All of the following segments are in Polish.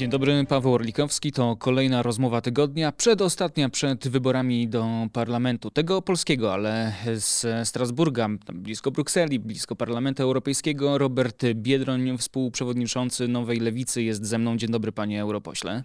Dzień dobry, Paweł Orlikowski. To kolejna rozmowa tygodnia, przedostatnia przed wyborami do parlamentu. Tego polskiego, ale z Strasburga, blisko Brukseli, blisko Parlamentu Europejskiego. Robert Biedroń, współprzewodniczący Nowej Lewicy jest ze mną. Dzień dobry, panie europośle.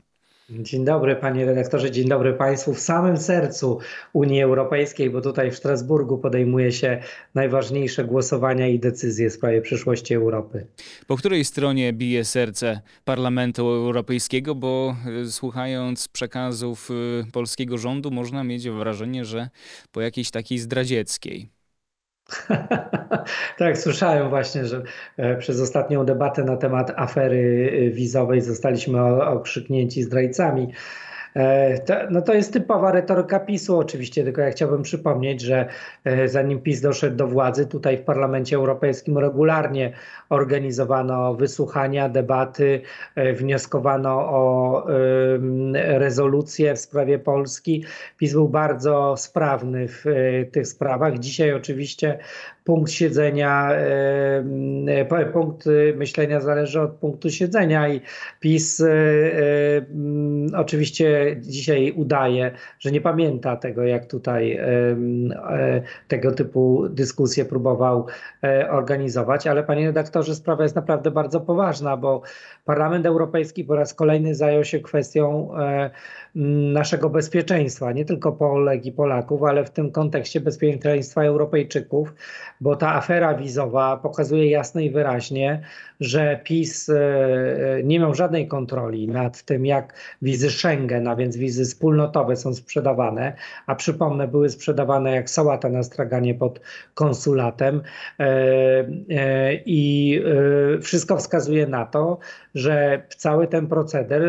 Dzień dobry panie redaktorze, dzień dobry państwu. W samym sercu Unii Europejskiej, bo tutaj w Strasburgu podejmuje się najważniejsze głosowania i decyzje w sprawie przyszłości Europy. Po której stronie bije serce Parlamentu Europejskiego, bo y, słuchając przekazów y, polskiego rządu można mieć wrażenie, że po jakiejś takiej zdradzieckiej. tak, słyszałem właśnie, że e, przez ostatnią debatę na temat afery e, wizowej zostaliśmy okrzyknięci zdrajcami. E, no to jest typowa retoryka PiSu oczywiście, tylko ja chciałbym przypomnieć, że e, zanim PiS doszedł do władzy, tutaj w Parlamencie Europejskim regularnie organizowano wysłuchania, debaty, e, wnioskowano o rezolucje w sprawie Polski. PiS był bardzo sprawny w tych sprawach. Dzisiaj oczywiście punkt siedzenia, punkt myślenia zależy od punktu siedzenia i PiS oczywiście dzisiaj udaje, że nie pamięta tego, jak tutaj e, tego typu dyskusje próbował e, organizować, ale panie redaktorze, sprawa jest naprawdę bardzo poważna, bo Parlament Europejski po raz kolejny zajął się kwestią e, naszego bezpieczeństwa, nie tylko Polek i Polaków, ale w tym kontekście bezpieczeństwa Europejczyków, bo ta afera wizowa pokazuje jasno i wyraźnie, że PiS nie miał żadnej kontroli nad tym, jak wizy Schengen, a więc wizy wspólnotowe są sprzedawane, a przypomnę, były sprzedawane jak sałata na straganie pod konsulatem. E, e, i e, wszystko wskazuje na to, że w cały ten proceder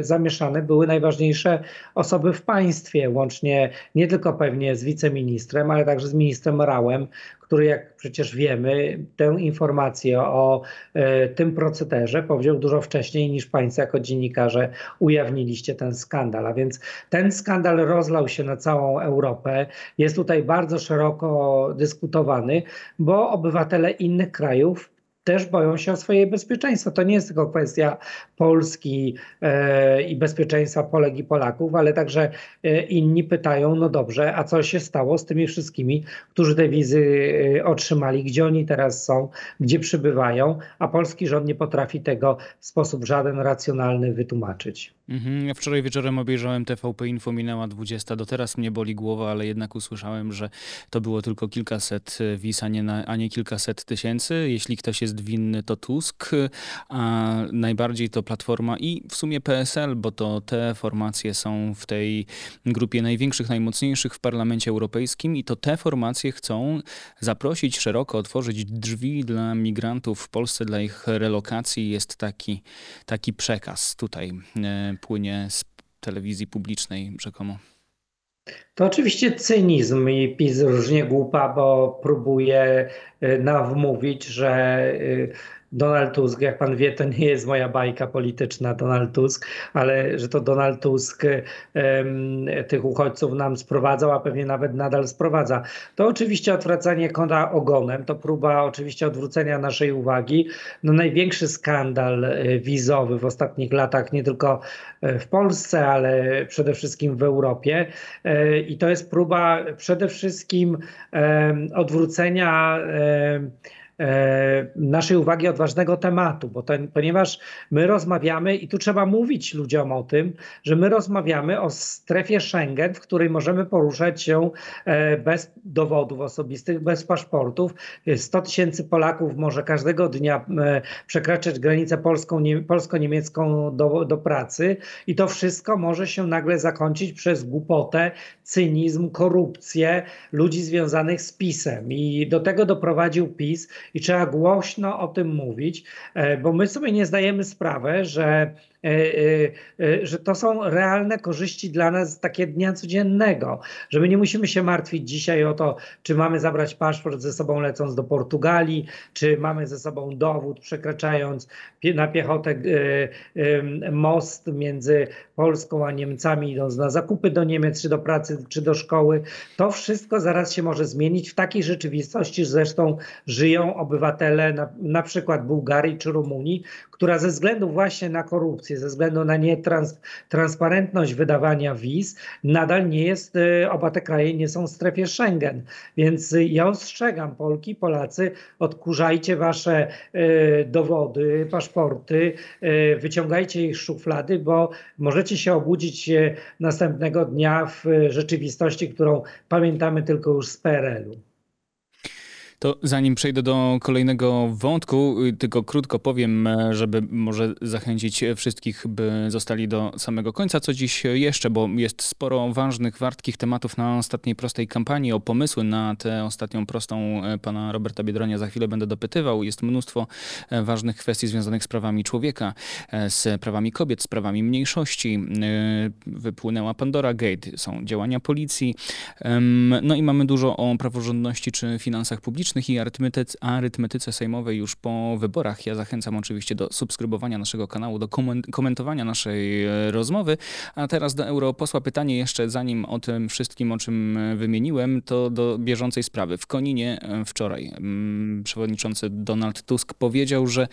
zamieszane były najważniejsze osoby w państwie, łącznie nie tylko pewnie z wiceministrem, ale także z ministrem Rałem, który, jak przecież wiemy, tę informację o e, tym procederze powziął dużo wcześniej niż Państwo jako dziennikarze ujawniliście ten skandal. A więc ten skandal rozlał się na całą Europę, jest tutaj bardzo szeroko dyskutowany, bo obywatele innych krajów też boją się o swoje bezpieczeństwo. To nie jest tylko kwestia Polski e, i bezpieczeństwa Polek i Polaków, ale także e, inni pytają, no dobrze, a co się stało z tymi wszystkimi, którzy te wizy e, otrzymali, gdzie oni teraz są, gdzie przybywają, a polski rząd nie potrafi tego w sposób żaden racjonalny wytłumaczyć. Mhm. Wczoraj wieczorem obejrzałem TVP Info, minęła 20. Do teraz mnie boli głowa, ale jednak usłyszałem, że to było tylko kilkaset wiz, a nie, na, a nie kilkaset tysięcy. Jeśli ktoś jest winny, to Tusk, a najbardziej to Platforma i w sumie PSL, bo to te formacje są w tej grupie największych, najmocniejszych w Parlamencie Europejskim i to te formacje chcą zaprosić szeroko, otworzyć drzwi dla migrantów w Polsce, dla ich relokacji. Jest taki, taki przekaz tutaj e, płynie z telewizji publicznej rzekomo. To oczywiście cynizm i PiS różnie głupa, bo próbuje y, nam wmówić, że y, Donald Tusk, jak pan wie, to nie jest moja bajka polityczna, Donald Tusk, ale że to Donald Tusk um, tych uchodźców nam sprowadzał, a pewnie nawet nadal sprowadza. To oczywiście odwracanie kona ogonem, to próba oczywiście odwrócenia naszej uwagi. No największy skandal e, wizowy w ostatnich latach, nie tylko e, w Polsce, ale przede wszystkim w Europie. E, I to jest próba przede wszystkim odwrócenia naszej uwagi od ważnego tematu, bo ten, ponieważ my rozmawiamy i tu trzeba mówić ludziom o tym, że my rozmawiamy o strefie Schengen, w której możemy poruszać się e, bez dowodów osobistych, bez paszportów. 100 tysięcy Polaków może każdego dnia e, przekraczać granicę polską, polsko-niemiecką do, do pracy i to wszystko może się nagle zakończyć przez głupotę, cynizm, korupcję ludzi związanych z PiSem. I do tego doprowadził PiS i trzeba głośno o tym mówić, e, bo my sobie nie zdajemy sprawy, że że to są realne korzyści dla nas takie dnia codziennego, że my nie musimy się martwić dzisiaj o to, czy mamy zabrać paszport ze sobą lecąc do Portugalii, czy mamy ze sobą dowód przekraczając na piechotę most między Polską a Niemcami, idąc na zakupy do Niemiec, czy do pracy, czy do szkoły. To wszystko zaraz się może zmienić w takiej rzeczywistości, zresztą żyją obywatele na, na przykład Bułgarii czy Rumunii, która ze względu właśnie na korupcję, ze względu na nietransparentność wydawania wiz, nadal nie jest, y, oba te kraje nie są w strefie Schengen. Więc ja ostrzegam Polki, Polacy, odkurzajcie wasze dowody, paszporty, wyciągajcie ich z szuflady, bo możecie się obudzić następnego dnia w rzeczywistości, którą pamiętamy tylko już z PRL-u. To zanim przejdę do kolejnego wątku, y, tylko krótko powiem, e, żeby może zachęcić wszystkich, by zostali do samego końca. Co dziś jeszcze, bo jest sporo ważnych, wartkich tematów na ostatniej prostej kampanii. O pomysły na tę ostatnią prostą e, pana Roberta Biedronia za chwilę będę dopytywał. Jest mnóstwo e, ważnych kwestii związanych z prawami człowieka, z prawami kobiet, z prawami mniejszości. Wypłynęła Pandora Gate, są działania policji. No i mamy dużo o praworządności czy finansach publicznych i arytmetyce, arytmetyce sejmowej już po wyborach. Ja zachęcam oczywiście do subskrybowania naszego kanału, do komentowania naszej e, rozmowy. A teraz do europosła pytanie jeszcze, zanim o tym wszystkim, o czym e, wymieniłem, to do bieżącej sprawy. W Koninie e, wczoraj mm, przewodniczący Donald Tusk powiedział, że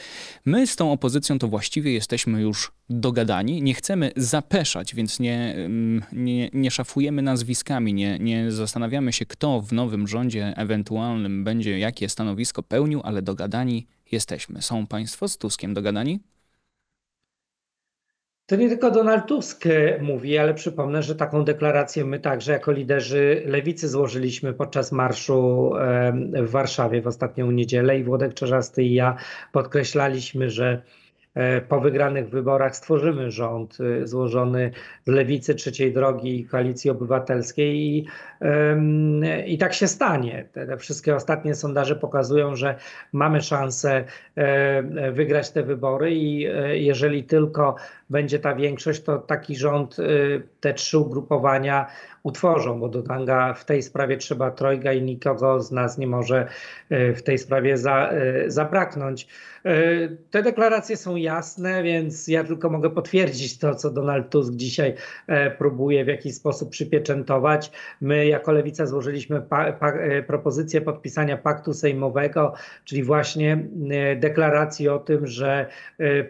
my z tą opozycją to właściwie jesteśmy już dogadani, nie chcemy zapeszać, więc nie, mm, nie, nie szafujemy nazwiskami, nie, nie zastanawiamy się, kto w nowym rządzie ewentualnym będzie jakie stanowisko pełnił, ale dogadani jesteśmy. Są Państwo z Tuskiem dogadani? To nie tylko Donald Tusk mówi, ale przypomnę, że taką deklarację my także jako liderzy lewicy złożyliśmy podczas marszu w Warszawie w ostatnią niedzielę i Włodek Czerzasty i ja podkreślaliśmy, że E, po wygranych wyborach stworzymy rząd e, złożony z Lewicy, Trzeciej Drogi i Koalicji Obywatelskiej i, i tak się stanie. Te wszystkie ostatnie sondaże pokazują, że mamy szansę e, wygrać te wybory i jeżeli tylko będzie ta większość, to taki rząd, te trzy ugrupowania utworzą, bo do tanga w tej sprawie trzeba trojga i nikogo z nas nie może w tej sprawie za, zabraknąć. E, te deklaracje są jasne, więc ja tylko mogę potwierdzić to, co Donald Tusk dzisiaj e, próbuje w jakiś sposób przypieczętować. My jako Lewica złożyliśmy pa, pa, e, propozycję podpisania paktu sejmowego, czyli właśnie deklaracji o tym, że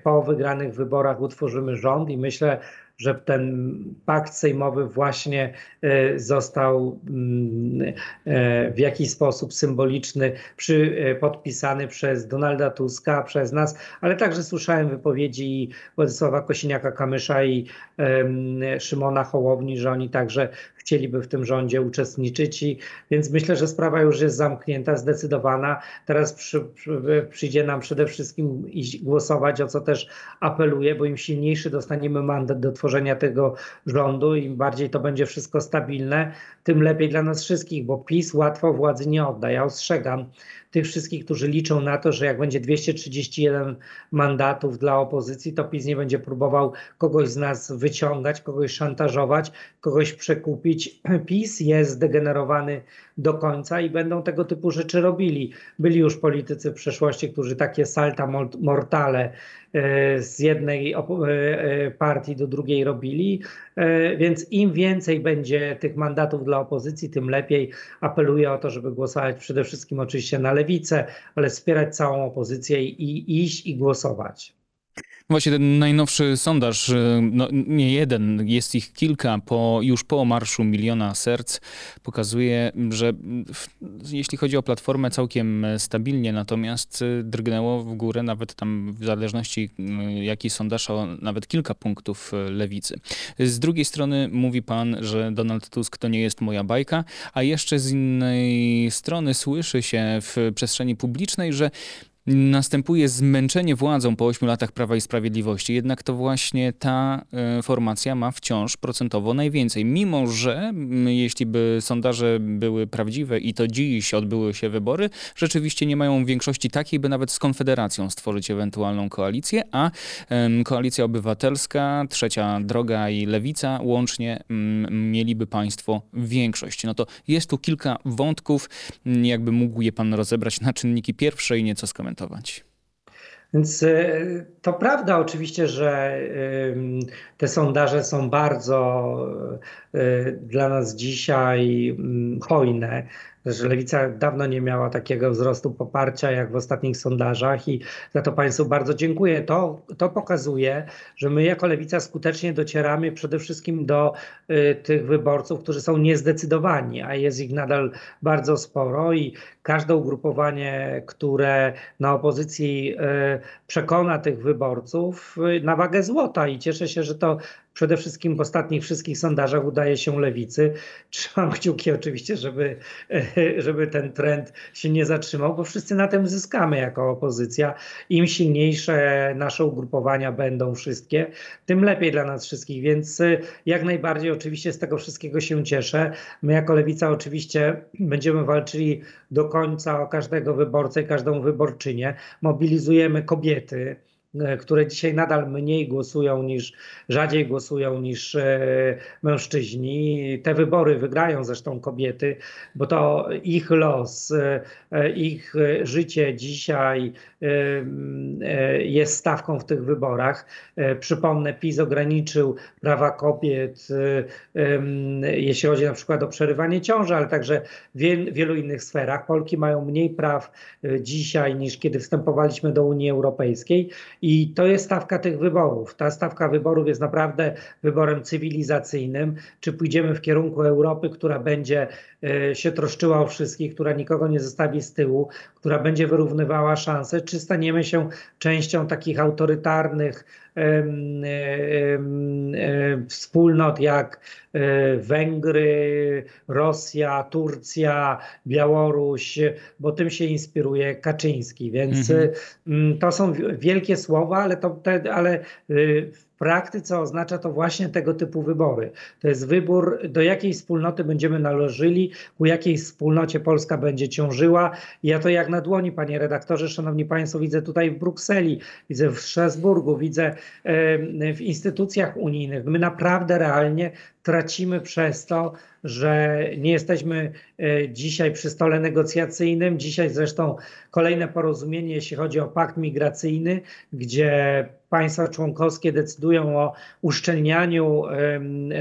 po wygranych wyborach utworzymy rząd i myślę, że ten pakt sejmowy właśnie e, został mm, e, w jakiś sposób symboliczny przy, e, podpisany przez Donalda Tuska, przez nas, ale także słyszałem wypowiedzi Władysława Kosiniaka-Kamysza i Szymona Hołowni, że oni także chcieliby w tym rządzie uczestniczyć. I, więc myślę, że sprawa już jest zamknięta, zdecydowana. Teraz przy, przy, przyjdzie nam przede wszystkim głosować, o co też apeluję, bo im silniejszy dostaniemy mandat do tworzenia tego rządu, im bardziej to będzie wszystko stabilne, tym lepiej dla nas wszystkich, bo PiS łatwo władzy nie odda. Ja ostrzegam tych wszystkich, którzy liczą na to, że jak będzie 231 mandatów dla opozycji, to PiS nie będzie próbował kogoś z nas wyciągać, kogoś szantażować, kogoś przekupić. PiS jest zdegenerowany do końca i będą tego typu rzeczy robili. Byli już politycy w przeszłości, którzy takie salta mortale e, z jednej e, e, partii do drugiej robili, więc im więcej będzie tych mandatów dla opozycji, tym lepiej. Apeluję o to, żeby głosować przede wszystkim oczywiście na lewicę, ale wspierać całą opozycję i iść i głosować. Właśnie ten najnowszy sondaż, y, no nie jeden, jest ich kilka, po, już po marszu miliona serc, pokazuje, że w, jeśli chodzi o platformę całkiem stabilnie, natomiast y, drgnęło w górę nawet tam w zależności y, jaki sondaż o nawet kilka punktów lewicy. Z drugiej strony mówi pan, że Donald Tusk to nie jest moja bajka, a jeszcze z innej strony słyszy się w przestrzeni publicznej, że następuje zmęczenie władzą po 8 latach Prawa i Sprawiedliwości. Jednak to właśnie ta e, formacja ma wciąż procentowo najwięcej. Mimo, że jeśli by sondaże były prawdziwe i to dziś odbyły się wybory, rzeczywiście nie mają większości takiej, by nawet z Konfederacją stworzyć ewentualną koalicję, a Koalicja Obywatelska, Trzecia Droga i Lewica łącznie mieliby państwo większość. No to jest tu kilka wątków, jakby mógł je pan rozebrać na czynniki pierwsze i nieco skomentować skomentować. Więc y, to prawda oczywiście, że te sondaże są bardzo y, dla nas dzisiaj hojne. Że lewica dawno nie miała takiego wzrostu poparcia jak w ostatnich sondażach i za to Państwu bardzo dziękuję. To, to pokazuje, że my jako lewica skutecznie docieramy przede wszystkim do y, tych wyborców, którzy są niezdecydowani, a jest ich nadal bardzo sporo i każde ugrupowanie, które na opozycji y, przekona tych wyborców y, na wagę złota i cieszę się, że to przede wszystkim w ostatnich wszystkich sondażach udaje się lewicy. Trzymam kciuki oczywiście, żeby, żeby ten trend się nie zatrzymał, bo wszyscy na tym zyskamy jako opozycja. Im silniejsze nasze ugrupowania będą wszystkie, tym lepiej dla nas wszystkich, więc y, jak najbardziej oczywiście z tego wszystkiego się cieszę. My jako lewica oczywiście będziemy walczyli do końca o każdego wyborcę i każdą wyborczynię. Mobilizujemy kobiety które dzisiaj nadal mniej głosują niż, rzadziej głosują niż e, mężczyźni. Te wybory wygrają zresztą kobiety, bo to ich los, e, ich życie dzisiaj jest stawką w tych wyborach. Przypomnę, PiS ograniczył prawa kobiet, jeśli chodzi na przykład o przerywanie ciąży, ale także w wielu innych sferach. Polki mają mniej praw dzisiaj niż kiedy wstępowaliśmy do Unii Europejskiej i to jest stawka tych wyborów. Ta stawka wyborów jest naprawdę wyborem cywilizacyjnym. Czy pójdziemy w kierunku Europy, która będzie e, się troszczyła o wszystkich, która nikogo nie zostawi z tyłu, która będzie wyrównywała szanse, czy staniemy się częścią takich autorytarnych wspólnot jak e, Węgry, Rosja, Turcja, Białoruś, bo tym się inspiruje Kaczyński. Więc mhm. to są wielkie słowa, ale, to, te, ale y, praktyce oznacza to właśnie tego typu wybory. To jest wybór, do jakiej wspólnoty będziemy należeli, ku jakiej wspólnocie Polska będzie ciążyła. Ja to jak na dłoni, panie redaktorze, szanowni państwo, widzę tutaj w Brukseli, widzę w Strasburgu, widzę w instytucjach unijnych. My naprawdę realnie tracimy przez to, że nie jesteśmy e, dzisiaj przy stole negocjacyjnym. Dzisiaj zresztą kolejne porozumienie, jeśli chodzi o pakt migracyjny, gdzie państwa członkowskie decydują o uszczelnianiu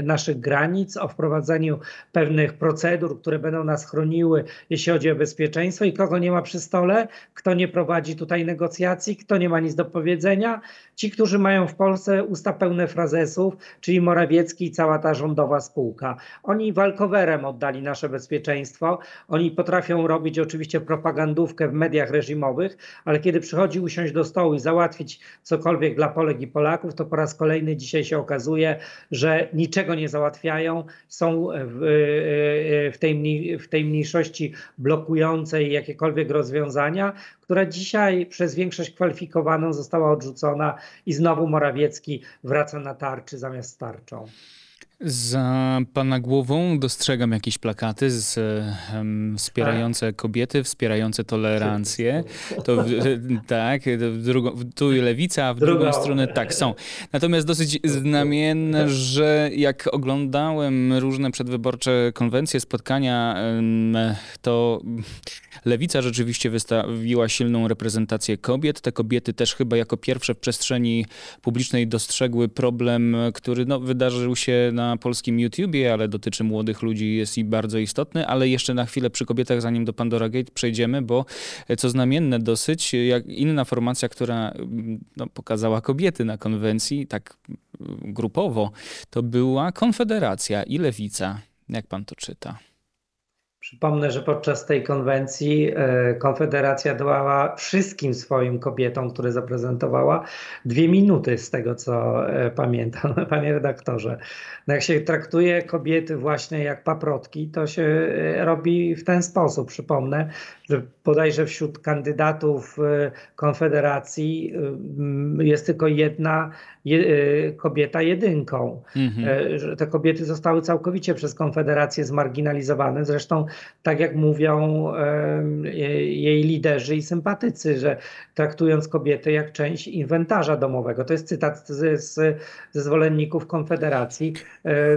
naszych granic, o wprowadzaniu pewnych procedur, które będą nas chroniły, jeśli chodzi o bezpieczeństwo i kogo nie ma przy stole, kto nie prowadzi tutaj negocjacji, kto nie ma nic do powiedzenia. Ci, którzy mają w Polsce usta pełne frazesów, czyli Morawiecki i cała ta rządowa spółka. Oni walkowerem oddali nasze bezpieczeństwo. Oni potrafią robić oczywiście propagandówkę w mediach reżimowych, ale kiedy przychodzi usiąść do stołu i załatwić cokolwiek dla Polek i Polaków, to po raz kolejny dzisiaj się okazuje, że niczego nie załatwiają, są w, w, tej, w tej mniejszości blokującej jakiekolwiek rozwiązania, która dzisiaj przez większość kwalifikowaną została odrzucona i znowu Morawiecki wraca na tarczy zamiast tarczą. Za pana głową dostrzegam jakieś plakaty z, um, wspierające kobiety, wspierające tolerancję. To, tak, drugą, tu lewica, a w drugą stronę tak są. Natomiast dosyć znamienne, że jak oglądałem różne przedwyborcze konwencje, spotkania, to lewica rzeczywiście wystawiła silną reprezentację kobiet. Te kobiety też chyba jako pierwsze w przestrzeni publicznej dostrzegły problem, który no, wydarzył się na na polskim YouTubie, ale dotyczy młodych ludzi, jest i bardzo istotny, ale jeszcze na chwilę przy kobietach, zanim do Pandora Gate przejdziemy, bo e, co znamienne dosyć, jak inna formacja, która mm, no, pokazała kobiety na konwencji, tak mm, grupowo, to była Konfederacja i Lewica. Jak pan to czyta? Przypomnę, że podczas tej konwencji e, Konfederacja dała wszystkim swoim kobietom, które zaprezentowała, dwie minuty z tego, co e, pamiętam, panie redaktorze. No jak się traktuje kobiety właśnie jak paprotki, to się e, robi w ten sposób. Przypomnę, że bodajże wśród kandydatów Konfederacji jest tylko jedna kobieta jedynką. Mhm. Że te kobiety zostały całkowicie przez Konfederację zmarginalizowane. Zresztą tak jak mówią jej liderzy i sympatycy, że traktując kobiety jak część inwentarza domowego. To jest cytat z, z, ze zwolenników Konfederacji.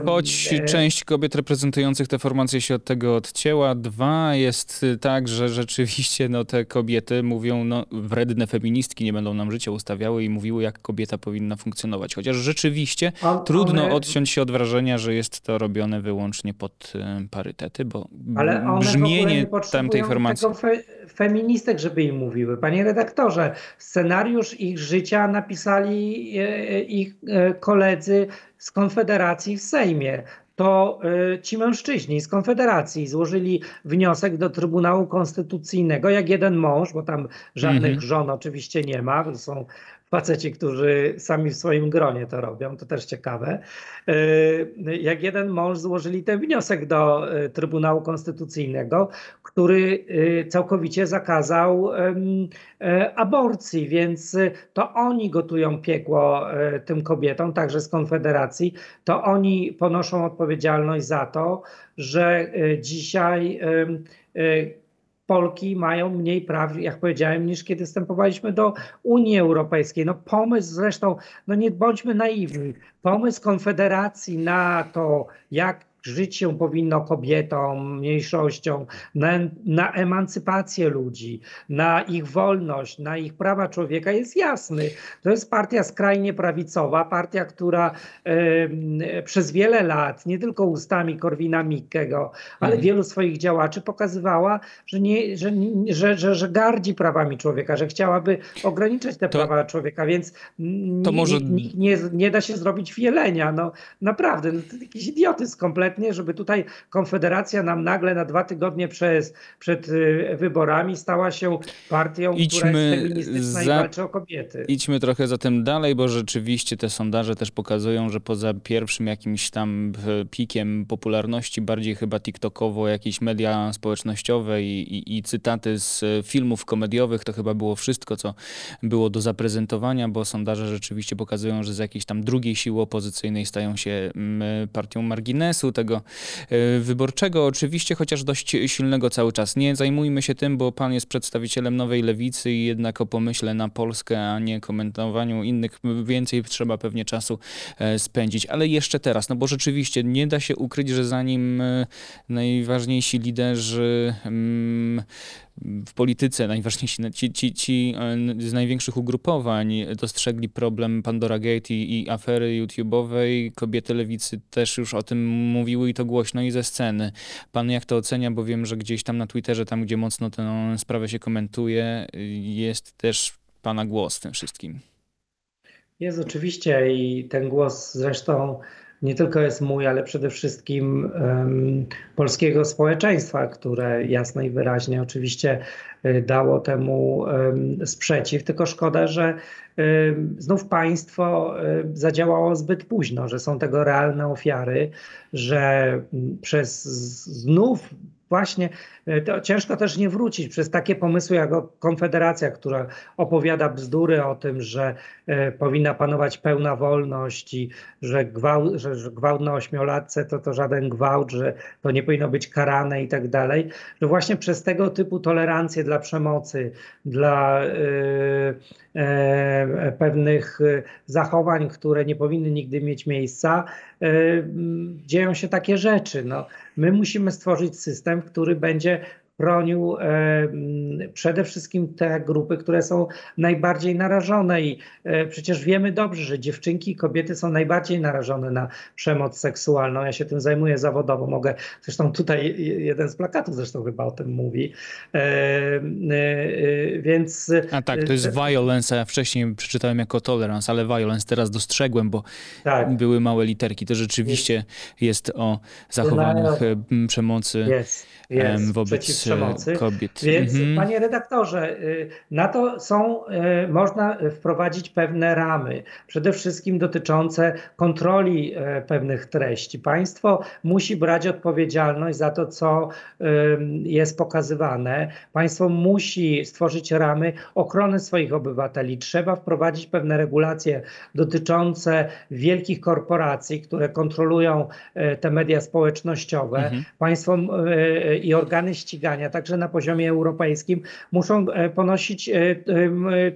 Choć e, część kobiet reprezentujących te formacje się od tego odcięła. Dwa, jest tak, że rzeczywiście no, te kobiety mówią, no, wredne feministki nie będą nam życia ustawiały i mówiły, jak kobieta powinna funkcjonować. Chociaż rzeczywiście trudno odciąć się od wrażenia, że jest to robione wyłącznie pod parytety, bo ale one brzmienie tamtej informacji. Fe, feministek, żeby im mówiły. Panie redaktorze, scenariusz ich życia napisali e, ich e, koledzy z Konfederacji w Sejmie to y, ci mężczyźni z Konfederacji złożyli wniosek do Trybunału Konstytucyjnego, jak jeden mąż, bo tam żadnych -hmm. żon oczywiście nie ma, to są faceci, którzy sami w swoim gronie to robią, to też ciekawe. E, jak jeden mąż złożyli ten wniosek do e, Trybunału Konstytucyjnego, który e, całkowicie zakazał aborcji, więc to oni gotują piekło tym kobietom, także z Konfederacji, to oni ponoszą odpowiedzialność za to, że dzisiaj Polki mają mniej praw, jak powiedziałem, niż kiedy wstępowaliśmy do Unii Europejskiej. No pomysł zresztą, no nie bądźmy naiwni, pomysł Konfederacji na to, jak żyć się powinno kobietom, mniejszościom, na, na, emancypację ludzi, na ich wolność, na ich prawa człowieka jest jasny. To jest partia skrajnie prawicowa, partia, która e, przez wiele lat, nie tylko ustami Korwina Mikkego, ale mhm. wielu swoich działaczy pokazywała, że, nie, że, że, że, że gardzi prawami człowieka, że chciałaby ograniczać te to, prawa człowieka, więc może... nie, nie, nie, da się zrobić wielenia. No, naprawdę, no, to jakiś idiotyzm kompletny żeby tutaj Konfederacja nam nagle na dwa tygodnie przez, przed y, wyborami stała się partią, idźmy która jest feministyczna za... i walczy o kobiety. Idźmy trochę zatem dalej, bo rzeczywiście te sondaże też pokazują, że poza pierwszym jakimś tam pikiem popularności, bardziej chyba TikTokowo, jakieś media społecznościowe i, i, i cytaty z filmów komediowych, to chyba było wszystko, co było do zaprezentowania, bo sondaże rzeczywiście pokazują, że z jakiejś tam drugiej siły opozycyjnej stają się mm, partią marginesu, tego e, wyborczego, oczywiście, chociaż dość silnego cały czas. Nie zajmujmy się tym, bo pan jest przedstawicielem nowej lewicy i jednak o pomyśle na Polskę, a nie komentowaniu innych więcej trzeba pewnie czasu e, spędzić. Ale jeszcze teraz, no bo rzeczywiście nie da się ukryć, że zanim e, najważniejsi liderzy mm, w polityce najważniejsi, ci, ci, ci z największych ugrupowań dostrzegli problem Pandora Gate i, i afery YouTube'owej. Kobiety lewicy też już o tym mówiły i to głośno i ze sceny. Pan jak to ocenia, bo wiem, że gdzieś tam na Twitterze, tam gdzie mocno tę sprawę się komentuje, jest też pana głos w tym wszystkim. Jest oczywiście i ten głos zresztą nie tylko jest mój, ale przede wszystkim um, polskiego społeczeństwa, które jasno i wyraźnie oczywiście y, dało temu um, sprzeciw. Tylko szkoda, że um, znów państwo zadziałało zbyt późno, że są tego realne ofiary, że przez znów właśnie e, to ciężko też nie wrócić przez takie pomysły jak Konfederacja, która opowiada bzdury o tym, że e, powinna panować pełna wolność i że gwałt, że, że gwałt na ośmiolatce to, to żaden gwałt, że to nie powinno być karane i tak dalej, że właśnie przez tego typu tolerancję dla przemocy, dla e, pewnych zachowań, które nie powinny nigdy mieć miejsca, e, dzieją się takie rzeczy. No, my musimy stworzyć system, który będzie chronił e, przede wszystkim te grupy, które są najbardziej narażone i e, przecież wiemy dobrze, że dziewczynki i kobiety są najbardziej narażone na przemoc seksualną. Ja się tym zajmuję zawodowo, mogę, zresztą tutaj jeden z plakatów zresztą chyba o tym mówi, e, więc... A tak, to jest violence, ja wcześniej przeczytałem jako tolerance, ale violence teraz dostrzegłem, bo tak. były małe literki. To rzeczywiście jest, jest o zachowaniach przemocy. Wobec przemocy. kobiet. Więc mhm. panie redaktorze, y, na to są, y, można wprowadzić pewne ramy, przede wszystkim dotyczące kontroli y, pewnych treści. Państwo musi brać odpowiedzialność za to, co jest pokazywane. Państwo musi stworzyć ramy ochrony swoich obywateli. Trzeba wprowadzić pewne regulacje dotyczące wielkich korporacji, które kontrolują te media społecznościowe. Mhm. Państwo i organy ścigania także na poziomie europejskim, muszą ponosić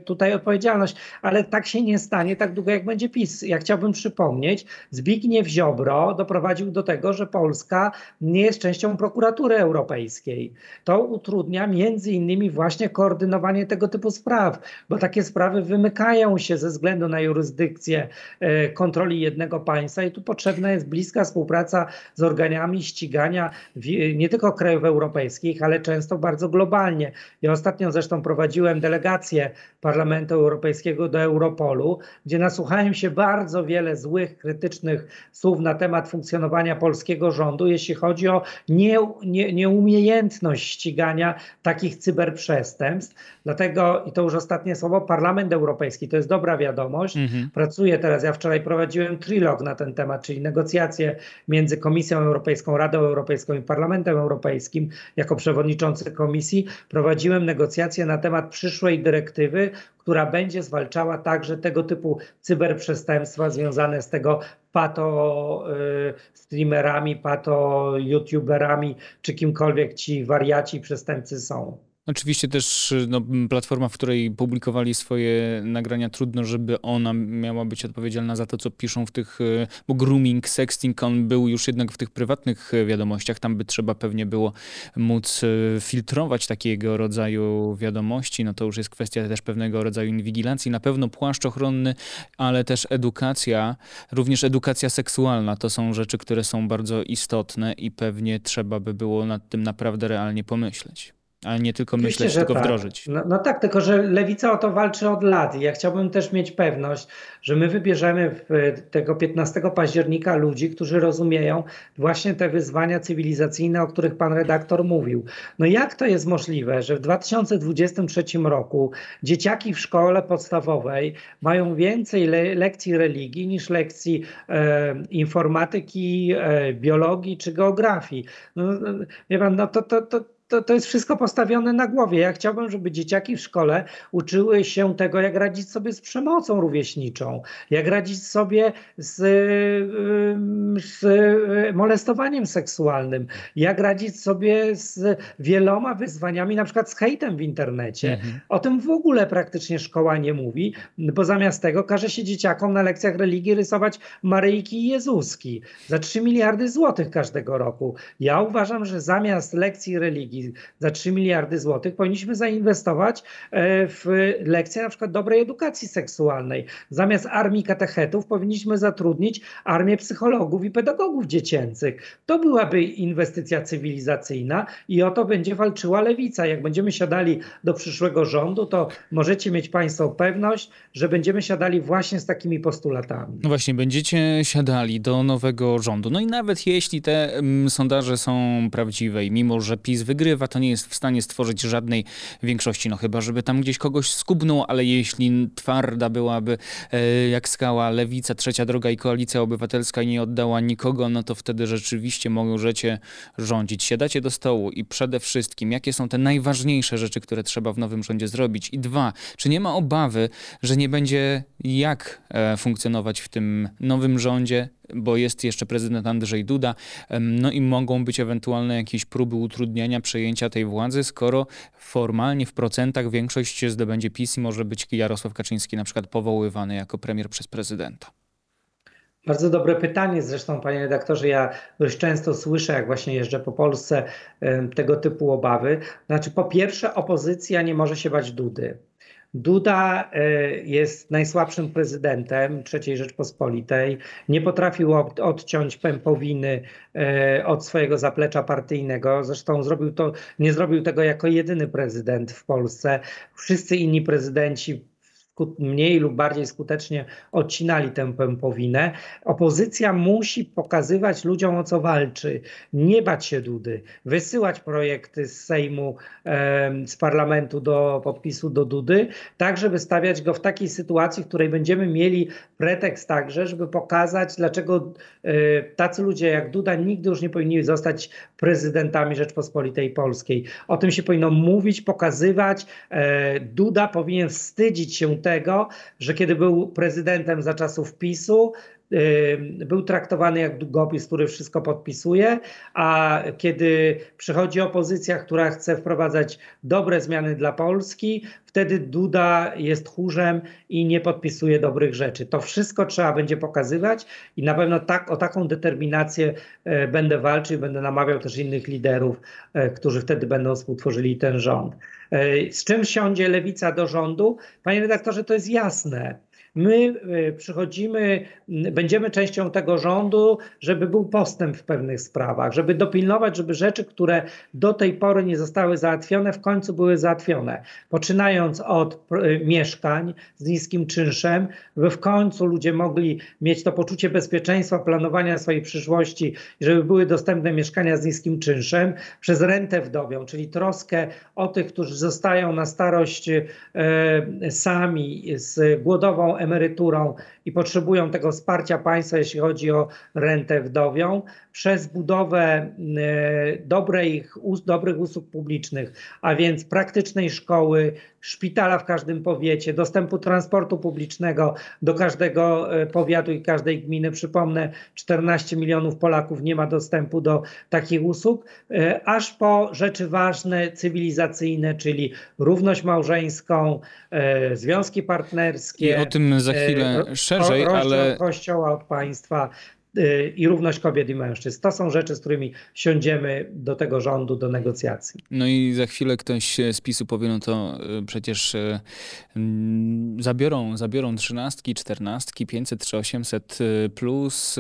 tutaj odpowiedzialność. Ale tak się nie stanie tak długo, jak będzie PiS. Ja chciałbym przypomnieć, Zbigniew Ziobro doprowadził do tego, że Polska nie jest częścią prokuratury europejskiej. To utrudnia między innymi właśnie koordynowanie tego typu spraw, bo takie sprawy wymykają się ze względu na jurysdykcję e, kontroli jednego państwa i tu potrzebna jest bliska współpraca z organami ścigania nie tylko krajów europejskich, ale często bardzo globalnie. Ja ostatnio zresztą prowadziłem delegację Parlamentu Europejskiego do Europolu, gdzie nasłuchałem się bardzo wiele złych, krytycznych słów na temat funkcjonowania polskiego rządu, jeśli chodzi o nie, nie, nieumiejętność ścigania takich cyberprzestępstw. Dlatego, i to już ostatnie słowo, Parlament Europejski, to jest dobra wiadomość, mhm. pracuje teraz, ja wczoraj prowadziłem trilog na ten temat, czyli negocjacje między Komisją Europejską, Radą Europejską i Parlamentem Europejskim. Jako przewodniczący komisji prowadziłem negocjacje na temat przyszłej dyrektywy, która będzie zwalczała także tego typu cyberprzestępstwa związane z tego pato y, streamerami, pato youtuberami, czy kimkolwiek ci wariaci przestępcy są. Oczywiście też no, platforma, w której publikowali swoje nagrania, trudno, żeby ona miała być odpowiedzialna za to, co piszą w tych, e, bo grooming, sexting, on był już jednak w tych prywatnych e, wiadomościach, tam by trzeba pewnie było móc e, filtrować takiego rodzaju wiadomości, no to już jest kwestia też pewnego rodzaju inwigilacji, na pewno płaszcz ochronny, ale też edukacja, również edukacja seksualna, to są rzeczy, które są bardzo istotne i pewnie trzeba by było nad tym naprawdę realnie pomyśleć ale nie tylko myśleć, tylko tak. wdrożyć. No, no, tak, tylko że lewica o to walczy od lat i ja chciałbym też mieć pewność, że my wybierzemy tego 15 października ludzi, którzy rozumieją właśnie te wyzwania cywilizacyjne, o których pan redaktor mówił. No jak to jest możliwe, że w 2023 roku dzieciaki w szkole podstawowej mają więcej le lekcji religii niż lekcji e, informatyki, e, biologii czy geografii? No, no wie pan, no to, to, to to, to jest wszystko postawione na głowie. Ja chciałbym, żeby dzieciaki w szkole uczyły się tego, jak radzić sobie z przemocą rówieśniczą, jak radzić sobie z, z molestowaniem seksualnym, jak radzić sobie z wieloma wyzwaniami, na przykład z hejtem w internecie. Mhm. O tym w ogóle praktycznie szkoła nie mówi, bo zamiast tego każe się dzieciakom na lekcjach religii rysować Maryjki i Jezuski za 3 miliardy złotych każdego roku. Ja uważam, że zamiast lekcji religii za 3 miliardy złotych, powinniśmy zainwestować e, w lekcje na przykład dobrej edukacji seksualnej. Zamiast armii katechetów powinniśmy zatrudnić armię psychologów i pedagogów dziecięcych. To byłaby inwestycja cywilizacyjna i o to będzie walczyła lewica. Jak będziemy siadali do przyszłego rządu, to możecie mieć Państwo pewność, że będziemy siadali właśnie z takimi postulatami. No właśnie, będziecie siadali do nowego rządu. No i nawet jeśli te mm, sondaże są prawdziwe i mimo, że PiS wygrywa, wygrywa, to nie jest w stanie stworzyć żadnej większości, no chyba, żeby tam gdzieś kogoś skubnął, ale jeśli twarda byłaby e, jak skała lewica, trzecia droga i koalicja obywatelska nie oddała nikogo, no to wtedy rzeczywiście możecie rządzić. Siadacie do stołu i przede wszystkim, jakie są te najważniejsze rzeczy, które trzeba w nowym rządzie zrobić? I dwa, czy nie ma obawy, że nie będzie jak e, funkcjonować w tym nowym rządzie, bo jest jeszcze prezydent Andrzej Duda, no i mogą być ewentualne jakieś próby utrudniania przejęcia tej władzy, skoro formalnie w procentach większość zdobędzie PiS i może być Jarosław Kaczyński na przykład powoływany jako premier przez prezydenta. Bardzo dobre pytanie. Zresztą, panie redaktorze, ja dość często słyszę, jak właśnie jeżdżę po Polsce, tego typu obawy. Znaczy, po pierwsze, opozycja nie może się bać Dudy. Duda e, jest najsłabszym prezydentem III Rzeczpospolitej. Nie potrafił odciąć pępowiny e, od swojego zaplecza partyjnego. Zresztą zrobił to, nie zrobił tego jako jedyny prezydent w Polsce. Wszyscy inni prezydenci mniej lub bardziej skutecznie odcinali tę pępowinę. Opozycja musi pokazywać ludziom, o co walczy, nie bać się Dudy, wysyłać projekty z Sejmu, z parlamentu do podpisu do Dudy, tak żeby stawiać go w takiej sytuacji, w której będziemy mieli pretekst także, żeby pokazać, dlaczego e, tacy ludzie jak Duda nigdy już nie powinni zostać prezydentami Rzeczpospolitej Polskiej. O tym się powinno mówić, pokazywać. E, Duda powinien wstydzić się tego, że kiedy był prezydentem za czasów PiSu, był traktowany jak długopis, który wszystko podpisuje, a kiedy przychodzi opozycja, która chce wprowadzać dobre zmiany dla Polski, wtedy Duda jest chórzem i nie podpisuje dobrych rzeczy. To wszystko trzeba będzie pokazywać i na pewno tak, o taką determinację e, będę walczył, będę namawiał też innych liderów, e, którzy wtedy będą współtworzyli ten rząd. E, z czym siądzie lewica do rządu? Panie redaktorze, to jest jasne. My e, przychodzimy, będziemy częścią tego rządu, żeby był postęp w pewnych sprawach, żeby dopilnować, żeby rzeczy, które do tej pory nie zostały załatwione, w końcu były załatwione. Poczynając od e, mieszkań z niskim czynszem, by w końcu ludzie mogli mieć to poczucie bezpieczeństwa, planowania swojej przyszłości, żeby były dostępne mieszkania z niskim czynszem, przez rentę wdowią, czyli troskę o tych, którzy zostają na starość e, sami z głodową emeryturą i potrzebują tego wsparcia państwa, jeśli chodzi o rentę wdowią, przez budowę e, dobrej, dobrych usług publicznych, a więc praktycznej szkoły, szpitala w każdym powiecie, dostępu transportu publicznego do każdego e, powiatu i każdej gminy. Przypomnę, 14 milionów Polaków nie ma dostępu do takich usług, e, aż po rzeczy ważne, cywilizacyjne, czyli równość małżeńską, związki partnerskie. I o tym za chwilę szerzej, ale. Kościoła od państwa, i równość kobiet i mężczyzn. To są rzeczy, z którymi siądziemy do tego rządu, do negocjacji. No i za chwilę ktoś z PiSu powie, no to y, przecież y, mm, zabiorą, zabiorą trzynastki, czternastki, 500 czy 800 plus,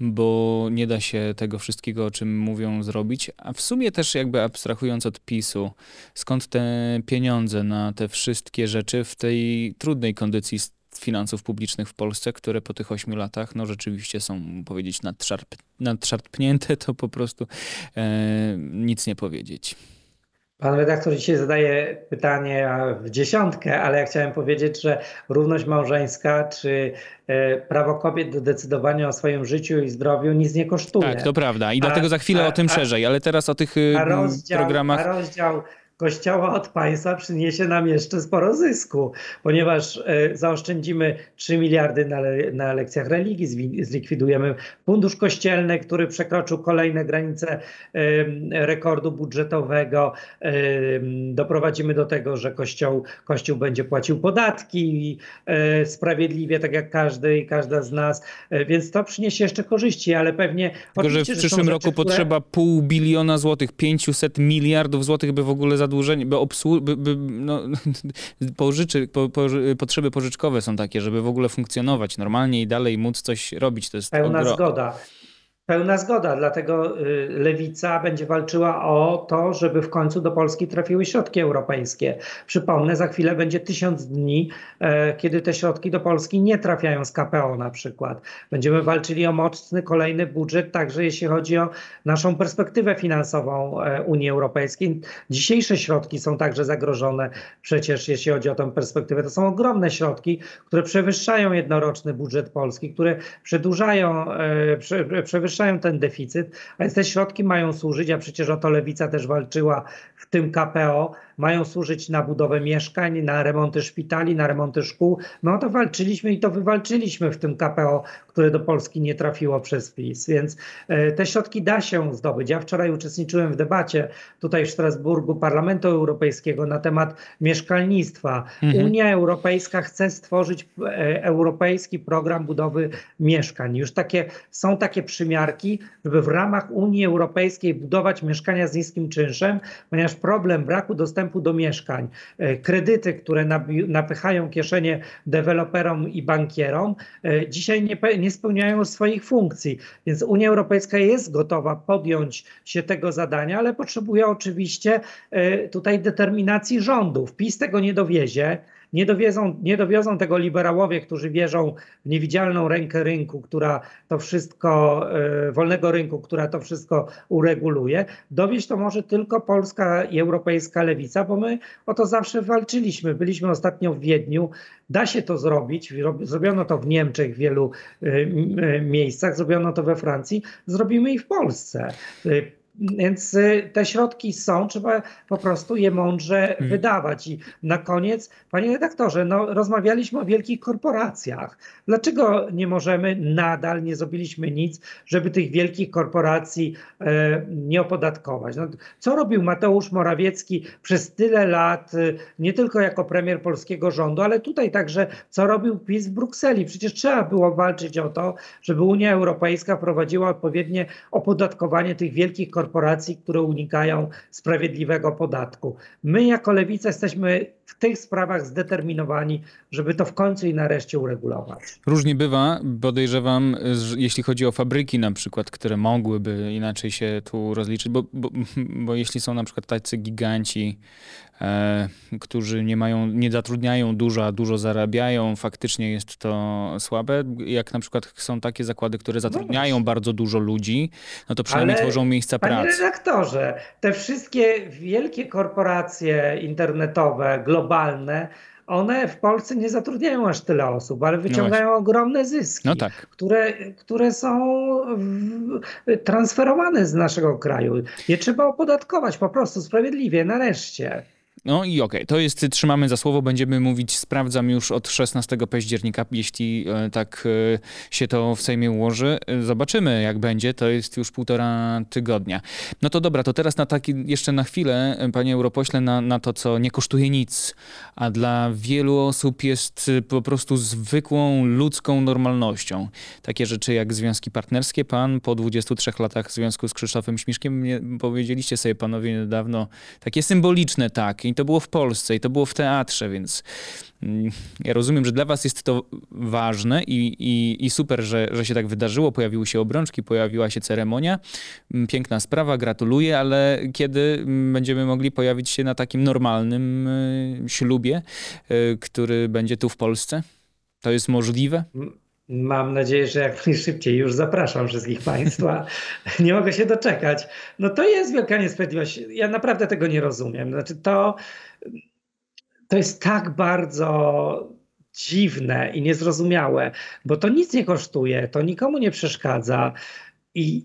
bo nie da się tego wszystkiego, o czym mówią, zrobić. A w sumie też jakby abstrahując od PiSu, skąd te pieniądze na te wszystkie rzeczy w tej trudnej kondycji finansów publicznych w Polsce, które po tych ośmiu latach no rzeczywiście są, powiedzieć, nadszarp, nadszarpnięte, to po prostu e, nic nie powiedzieć. Pan redaktor dzisiaj zadaje pytanie w dziesiątkę, ale ja chciałem powiedzieć, że równość małżeńska czy e, prawo kobiet do decydowania o swoim życiu i zdrowiu nic nie kosztuje. Tak, to prawda. I a, dlatego za chwilę a, o tym a, szerzej, ale teraz o tych y, rozdział, programach. A rozdział Kościoła od państwa przyniesie nam jeszcze sporo zysku, ponieważ e, zaoszczędzimy 3 miliardy na, na lekcjach religii, zlikwidujemy fundusz kościelny, który przekroczył kolejne granice rekordu budżetowego. Doprowadzimy do tego, że Kościół, Kościół będzie płacił podatki e, sprawiedliwie, tak jak każdy i każda z nas, e, więc to przyniesie jeszcze korzyści, ale pewnie... Tylko, że w przyszłym rzeczy, roku które... potrzeba pół biliona złotych, 500 miliardów złotych, by w ogóle zadłużyć zadłużenie, by, obsłu- by, by no, pożyczy, po, po, potrzeby pożyczkowe są takie, żeby w ogóle funkcjonować normalnie i dalej móc coś robić. To jest Pełna ogro- zgoda. Pełna zgoda, dlatego y, lewica będzie walczyła o to, żeby w końcu do Polski trafiły środki europejskie. Przypomnę, za chwilę będzie tysiąc dni, e, kiedy te środki do Polski nie trafiają z KPO na przykład. Będziemy walczyli o mocny kolejny budżet, także jeśli chodzi o naszą perspektywę finansową e, Unii Europejskiej. Dzisiejsze środki są także zagrożone przecież, jeśli chodzi o tę perspektywę. To są ogromne środki, które przewyższają jednoroczny budżet Polski, które przedłużają, e, przewyższają zwiększają ten deficyt, a te środki mają służyć, a przecież o to Lewica też walczyła w tym KPO, mają służyć na budowę mieszkań, na remonty szpitali, na remonty szkół. My o to walczyliśmy i to wywalczyliśmy w tym KPO, które do Polski nie trafiło przez PiS, więc e, te środki da się zdobyć. Ja wczoraj uczestniczyłem w debacie tutaj w Strasburgu Parlamentu Europejskiego na temat mieszkalnictwa. Mhm. Unia Europejska chce stworzyć e, europejski program budowy mieszkań. Już takie, są takie przymiarki, żeby w ramach Unii Europejskiej budować mieszkania z niskim czynszem, ponieważ problem braku dostępu dostępu do mieszkań, e, kredyty, które napychają kieszenie deweloperom i bankierom, e, dzisiaj nie, nie spełniają swoich funkcji. Więc Unia Europejska jest gotowa podjąć się tego zadania, ale potrzebuje oczywiście e, tutaj determinacji rządów. PiS tego nie dowiezie. Nie, dowiezą, nie tego liberałowie, którzy wierzą w niewidzialną rękę rynku, która to wszystko, e, wolnego rynku, która to wszystko ureguluje. Dowieść to może tylko polska i europejska lewica, bo my o to zawsze walczyliśmy. Byliśmy ostatnio w Wiedniu. Da się to zrobić. Zrobiono to w Niemczech w wielu e, e, miejscach, zrobiono to we Francji. Zrobimy i w Polsce. Więc y, te środki są, trzeba po prostu je mądrze hmm. wydawać. I na koniec, panie redaktorze, no, rozmawialiśmy o wielkich korporacjach. Dlaczego nie możemy nadal, nie zrobiliśmy nic, żeby tych wielkich korporacji e, nie opodatkować? No, co robił Mateusz Morawiecki przez tyle lat, y, nie tylko jako premier polskiego rządu, ale tutaj także, co robił PiS w Brukseli? Przecież trzeba było walczyć o to, żeby Unia Europejska prowadziła odpowiednie opodatkowanie tych wielkich korporacji korporacji, które unikają sprawiedliwego podatku. My jako lewica jesteśmy w tych sprawach zdeterminowani, żeby to w końcu i nareszcie uregulować. Różnie bywa, podejrzewam, jeśli chodzi o fabryki na przykład, które mogłyby inaczej się tu rozliczyć, bo, bo, bo jeśli są na przykład tacy giganci, którzy nie mają, nie zatrudniają dużo, a dużo zarabiają, faktycznie jest to słabe. Jak na przykład są takie zakłady, które no zatrudniają no bardzo dużo ludzi, no to przynajmniej Ale, tworzą miejsca panie pracy. Panie redaktorze, te wszystkie wielkie korporacje internetowe, globalne, one w Polsce nie zatrudniają aż tyle osób, ale no wyciągają no ogromne zyski, no tak. które, które są transferowane z naszego kraju. Je trzeba opodatkować po prostu sprawiedliwie, nareszcie. No i okej, okay, to jest, trzymamy za słowo, będziemy mówić, sprawdzam już od 16 października, jeśli e, tak e, się to w Sejmie ułoży. E, zobaczymy jak będzie, to jest już półtora tygodnia. No to dobra, to teraz na taki, jeszcze na chwilę, panie europośle, na, na to, co nie kosztuje nic, a dla wielu osób jest po prostu zwykłą ludzką normalnością. Takie rzeczy jak związki partnerskie. Pan po 23 latach związku z Krzysztofem Śmiszkiem, powiedzieliście sobie panowie niedawno, takie symboliczne tak, i to było w Polsce, i to było w teatrze, więc mm, ja rozumiem, że dla was jest to ważne i, i, i super, że, że się tak wydarzyło. Pojawiły się obrączki, pojawiła się ceremonia. Mm, piękna sprawa, gratuluję, ale kiedy mm, będziemy mogli pojawić się na takim normalnym y, ślubie, y, który będzie tu w Polsce? To jest możliwe? Mam nadzieję, że jak najszybciej. Już zapraszam wszystkich Państwa. nie mogę się doczekać. No to jest wielka niesprawiedliwość. Ja naprawdę tego nie rozumiem. Znaczy to, to jest tak bardzo dziwne i niezrozumiałe, bo to nic nie kosztuje, to nikomu nie przeszkadza. I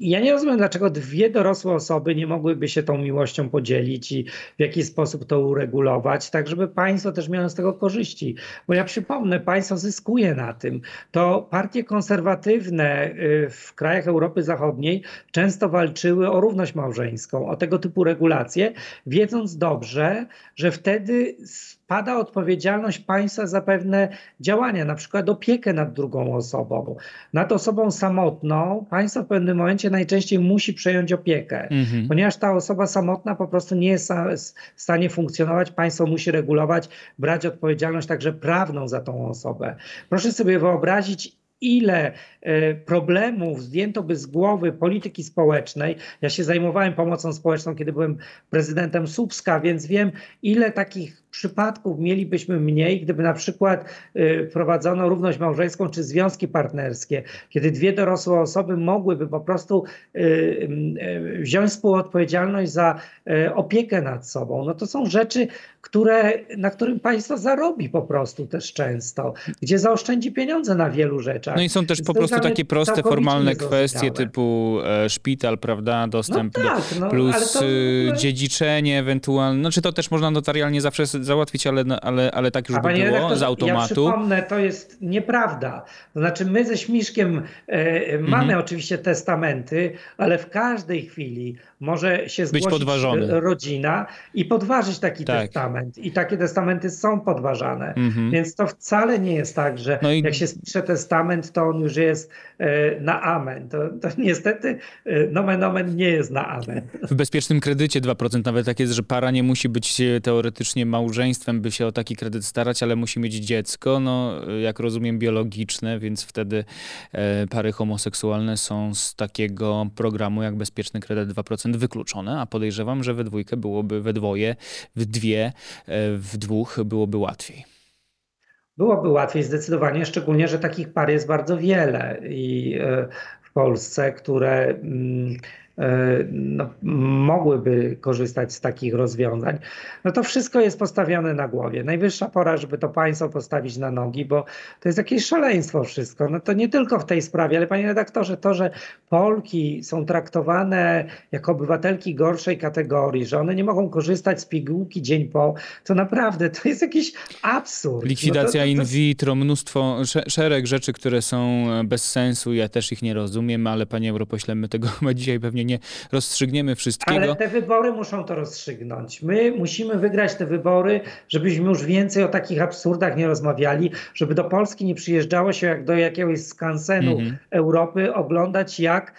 ja nie rozumiem, dlaczego dwie dorosłe osoby nie mogłyby się tą miłością podzielić i w jaki sposób to uregulować, tak żeby państwo też miało z tego korzyści. Bo ja przypomnę, państwo zyskuje na tym. To partie konserwatywne y, w krajach Europy Zachodniej często walczyły o równość małżeńską, o tego typu regulacje, wiedząc dobrze, że wtedy pada odpowiedzialność państwa za pewne działania, na przykład opiekę nad drugą osobą. Nad osobą samotną państwo w pewnym momencie najczęściej musi przejąć opiekę, mhm. ponieważ ta osoba samotna po prostu nie jest w stanie funkcjonować, państwo musi regulować, brać odpowiedzialność także prawną za tą osobę. Proszę sobie wyobrazić, ile e, problemów zdjęto by z głowy polityki społecznej. Ja się zajmowałem pomocą społeczną, kiedy byłem prezydentem Słupska, więc wiem, ile takich przypadków mielibyśmy mniej, gdyby na przykład y, prowadzono równość małżeńską czy związki partnerskie, kiedy dwie dorosłe osoby mogłyby po prostu y, wziąć współodpowiedzialność za opiekę nad sobą. No to są rzeczy, które, na którym państwo zarobi po prostu też często, gdzie zaoszczędzi pieniądze na wielu rzeczach. No i są też po prostu takie proste, formalne kwestie typu e, szpital, prawda, dostęp no tak, do, no, plus to... dziedziczenie ewentualnie, no czy to też można notarialnie zawsze załatwić, ale, ale, ale tak już by było redaktor, z automatu. Ja przypomnę, to jest nieprawda. To znaczy my ze Śmiszkiem e, mamy mhm. oczywiście testamenty, ale w każdej chwili może się zgłosić podważony. rodzina i podważyć taki tak. testament. I takie testamenty są podważane. Mhm. Więc to wcale nie jest tak, że no i... jak się spisze testament, to on już jest e, na amen. To, to niestety e, nomen omen nie jest na amen. W bezpiecznym kredycie 2% nawet tak jest, że para nie musi być teoretycznie małżeństwem, by się o taki kredyt starać, ale musi mieć dziecko, no jak rozumiem biologiczne, więc wtedy e, pary homoseksualne są z takiego programu jak bezpieczny kredyt 2% wykluczone, a podejrzewam, że we dwójkę byłoby, we dwoje, w dwie, e, w dwóch byłoby łatwiej. Byłoby łatwiej zdecydowanie, szczególnie, że takich par jest bardzo wiele i e, w Polsce, które mm, no, mogłyby korzystać z takich rozwiązań, no to wszystko jest postawione na głowie. Najwyższa pora, żeby to państwo postawić na nogi, bo to jest jakieś szaleństwo wszystko. No to nie tylko w tej sprawie, ale panie redaktorze, to, że Polki są traktowane jako obywatelki gorszej kategorii, że one nie mogą korzystać z pigułki dzień po, to naprawdę to jest jakiś absurd. Likwidacja no to, to, to... in vitro, mnóstwo, szereg rzeczy, które są bez sensu, ja też ich nie rozumiem, ale panie europośle, my tego chyba dzisiaj pewnie nie rozstrzygniemy wszystkiego. Ale te wybory muszą to rozstrzygnąć. My musimy wygrać te wybory, żebyśmy już więcej o takich absurdach nie rozmawiali, żeby do Polski nie przyjeżdżało się jak do jakiegoś skansenu -hmm. Europy oglądać jak,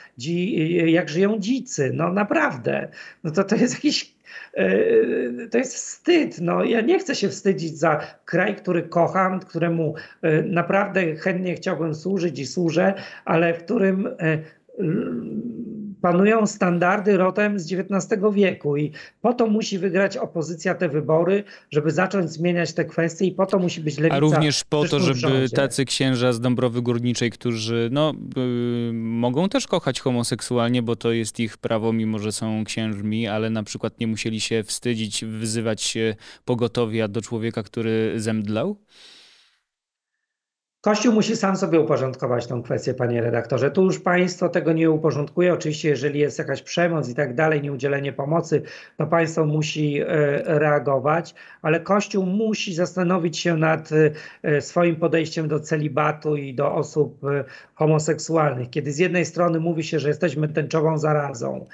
jak żyją dzicy. No naprawdę. No to, to jest jakiś e, to jest wstyd. No, ja nie chcę się wstydzić za kraj, który kocham, któremu e, naprawdę chętnie chciałbym służyć i służę, ale w którym e, panują standardy rodem z XIX wieku i po to musi wygrać opozycja te wybory, żeby zacząć zmieniać te kwestie i po to musi być lewica. A również po to, żeby rządzie. tacy księża z Dąbrowy Górniczej, którzy no, yy, mogą też kochać homoseksualnie, bo to jest ich prawo, mimo że są księżmi, ale na przykład nie musieli się wstydzić, wyzywać pogotowia do człowieka, który zemdlał? Kościół musi sam sobie uporządkować tą kwestię, panie redaktorze. Tu już państwo tego nie uporządkuje. Oczywiście, jeżeli jest jakaś przemoc i tak dalej, nieudzielenie pomocy, to państwo musi e, reagować, ale Kościół musi zastanowić się nad e, swoim podejściem do celibatu i do osób e, homoseksualnych. Kiedy z jednej strony mówi się, że jesteśmy tęczową zarazą,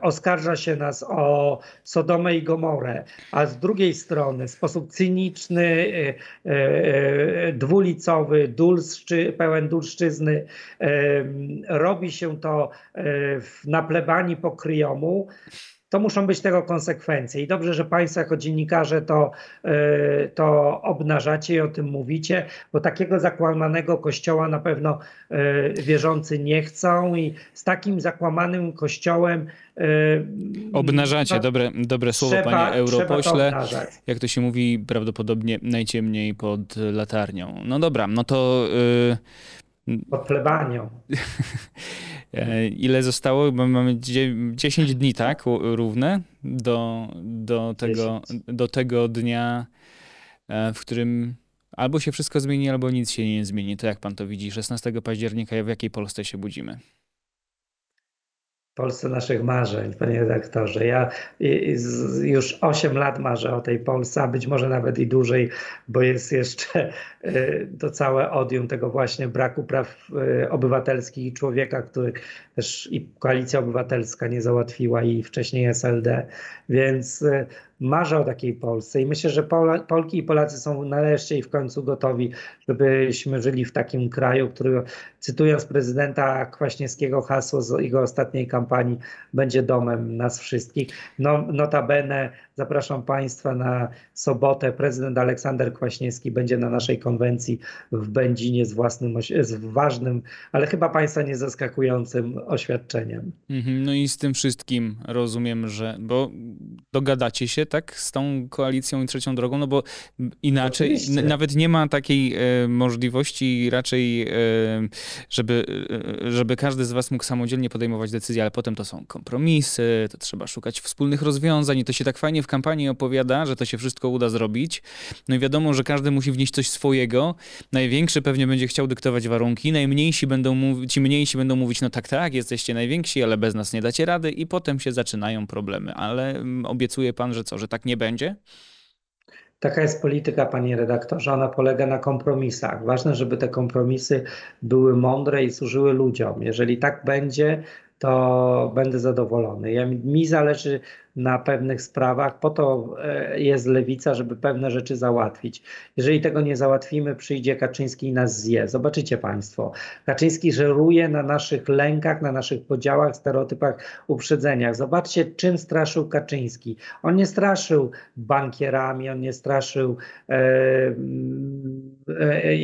oskarża się nas o Sodomę i Gomorę, a z drugiej strony w sposób cyniczny, dwulicowy, ulicowy, dulszczy, pełen dulszczyzny. Robi się to e, na plebanii pokryjomu to muszą być tego konsekwencje. I dobrze, że Państwo jako dziennikarze to, e, to obnażacie i o tym mówicie, bo takiego zakłamanego kościoła na pewno e, wierzący nie chcą i z takim zakłamanym kościołem Obnażacie, no, dobre, dobre słowo, trzeba, panie europośle. To Jak to się mówi, prawdopodobnie najciemniej pod latarnią. No dobra, no to. Yy... Pod plebanią. E, ile zostało? Mamy 10 dni, tak? Równe do, do, tego, do tego dnia, e, w którym albo się wszystko zmieni, albo nic się nie zmieni. To jak pan to widzi? 16 października, w jakiej Polsce się budzimy? Polsce naszych marzeń, panie redaktorze. Ja już 8 lat marzę o tej Polsce, a być może nawet i dłużej, bo jest jeszcze e, to całe odium tego właśnie braku praw e, obywatelskich i człowieka, który też i Koalicja Obywatelska nie załatwiła i wcześniej SLD. Więc e, marzę o takiej Polsce i myślę, że Polki i Polacy są nareszcie i w końcu gotowi, żebyśmy żyli w takim kraju, który, cytując prezydenta Kwaśniewskiego, hasło z jego ostatniej kampanii, będzie domem nas wszystkich. No, notabene zapraszam Państwa na sobotę. Prezydent Aleksander Kwaśniewski będzie na naszej konwencji w Będzinie z własnym, z ważnym, ale chyba Państwa nie zaskakującym oświadczeniem. Mhm, no i z tym wszystkim rozumiem, że, bo dogadacie się tak z tą koalicją i trzecią drogą, no bo inaczej nawet nie ma takiej e, możliwości raczej, e, żeby, e, żeby każdy z was mógł samodzielnie podejmować decyzje, ale potem to są kompromisy, to trzeba szukać wspólnych rozwiązań i to się tak fajnie w kampanii opowiada, że to się wszystko uda zrobić. No i wiadomo, że każdy musi wnieść coś swojego. Największy pewnie będzie chciał dyktować warunki, najmniejsi będą mówić, ci mniejsi będą mówić, no tak, tak, jesteście najwięksi, ale bez nas nie dacie rady i potem się zaczynają problemy. Ale mm, obiecuje pan, że co, że tak nie będzie? Taka jest polityka, panie redaktorze. Ona polega na kompromisach. Ważne, żeby te kompromisy były mądre i służyły ludziom. Jeżeli tak będzie, to będę zadowolony. Ja, mi zależy na pewnych sprawach, po to e, jest lewica, żeby pewne rzeczy załatwić. Jeżeli tego nie załatwimy, przyjdzie Kaczyński i nas zje. Zobaczycie Państwo. Kaczyński żeruje na naszych lękach, na naszych podziałach, stereotypach, uprzedzeniach. Zobaczcie, czym straszył Kaczyński. On nie straszył bankierami, on nie straszył. E, e,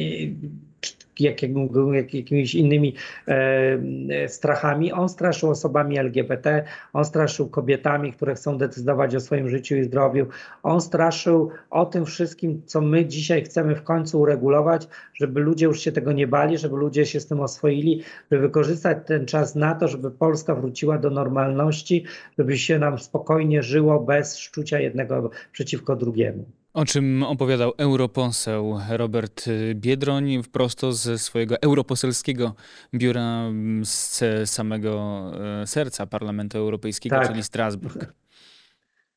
jak, jak, jakimiś innymi e, strachami. On straszył osobami LGBT, on straszył kobietami, które chcą decydować o swoim życiu i zdrowiu. On straszył o tym wszystkim, co my dzisiaj chcemy w końcu uregulować, żeby ludzie już się tego nie bali, żeby ludzie się z tym oswoili, żeby wykorzystać ten czas na to, żeby Polska wróciła do normalności, żeby się nam spokojnie żyło bez szczucia jednego przeciwko drugiemu. O czym opowiadał europoseł Robert Biedroń prosto ze swojego europoselskiego biura z samego e, serca Parlamentu Europejskiego, tak. czyli Strasburg.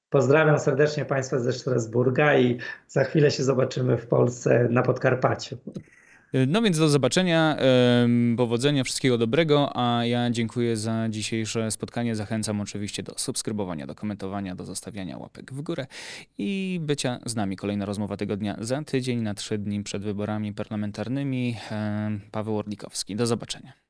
Pozdrawiam serdecznie Państwa ze Strasburga i za chwilę się zobaczymy w Polsce na Podkarpaciu. No więc do zobaczenia, powodzenia, wszystkiego dobrego, a ja dziękuję za dzisiejsze spotkanie. Zachęcam oczywiście do subskrybowania, do komentowania, do zostawiania łapek w górę i bycia z nami. Kolejna rozmowa tego dnia za tydzień, na trzy dni przed wyborami parlamentarnymi. Paweł Orlikowski. Do zobaczenia.